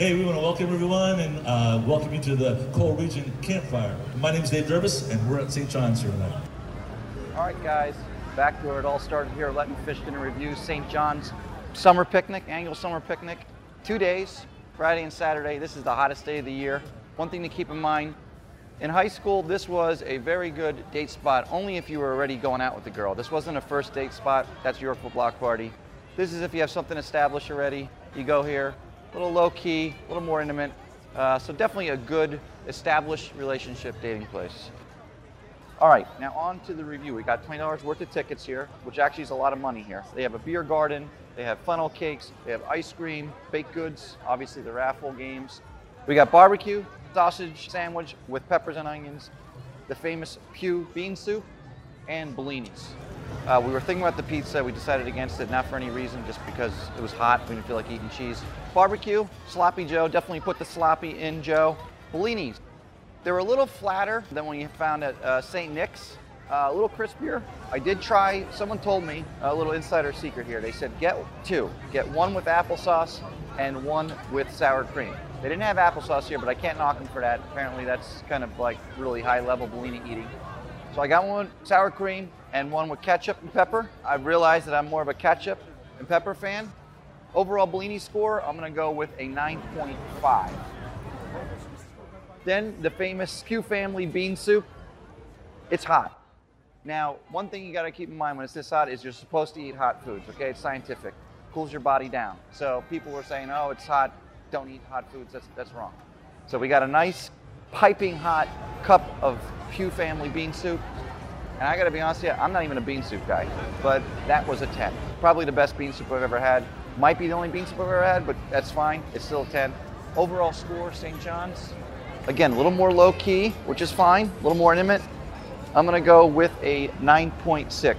Hey, we want to welcome everyone and uh, welcome you to the Coal Region Campfire. My name is Dave Durbis, and we're at St. John's here tonight. All right, guys, back to where it all started here. Let me fish dinner review. St. John's summer picnic, annual summer picnic. Two days, Friday and Saturday. This is the hottest day of the year. One thing to keep in mind in high school, this was a very good date spot only if you were already going out with the girl. This wasn't a first date spot. That's your Block Party. This is if you have something established already. You go here, a little low key, a little more intimate. Uh, so definitely a good established relationship dating place. All right, now on to the review. We got $20 worth of tickets here, which actually is a lot of money here. They have a beer garden, they have funnel cakes, they have ice cream, baked goods, obviously the raffle games. We got barbecue, sausage sandwich with peppers and onions, the famous Pew bean soup, and Bellinis. Uh, we were thinking about the pizza. We decided against it, not for any reason, just because it was hot. We didn't feel like eating cheese. Barbecue, sloppy Joe. Definitely put the sloppy in Joe. Bellinis. They were a little flatter than when you found at uh, St. Nick's. Uh, a little crispier. I did try, someone told me a little insider secret here. They said get two. Get one with applesauce and one with sour cream. They didn't have applesauce here, but I can't knock them for that. Apparently that's kind of like really high level Bellini eating. So I got one with sour cream and one with ketchup and pepper. I realized that I'm more of a ketchup and pepper fan. Overall Bellini score, I'm gonna go with a 9.5. Then the famous Q family bean soup. It's hot. Now, one thing you gotta keep in mind when it's this hot is you're supposed to eat hot foods, okay? It's scientific. Cools your body down. So people were saying, oh, it's hot, don't eat hot foods. That's, that's wrong. So we got a nice piping hot cup of Pew family bean soup. And I gotta be honest with you, I'm not even a bean soup guy, but that was a 10. Probably the best bean soup I've ever had. Might be the only bean soup I've ever had, but that's fine. It's still a 10. Overall score, St. John's. Again, a little more low key, which is fine, a little more intimate. I'm gonna go with a 9.6.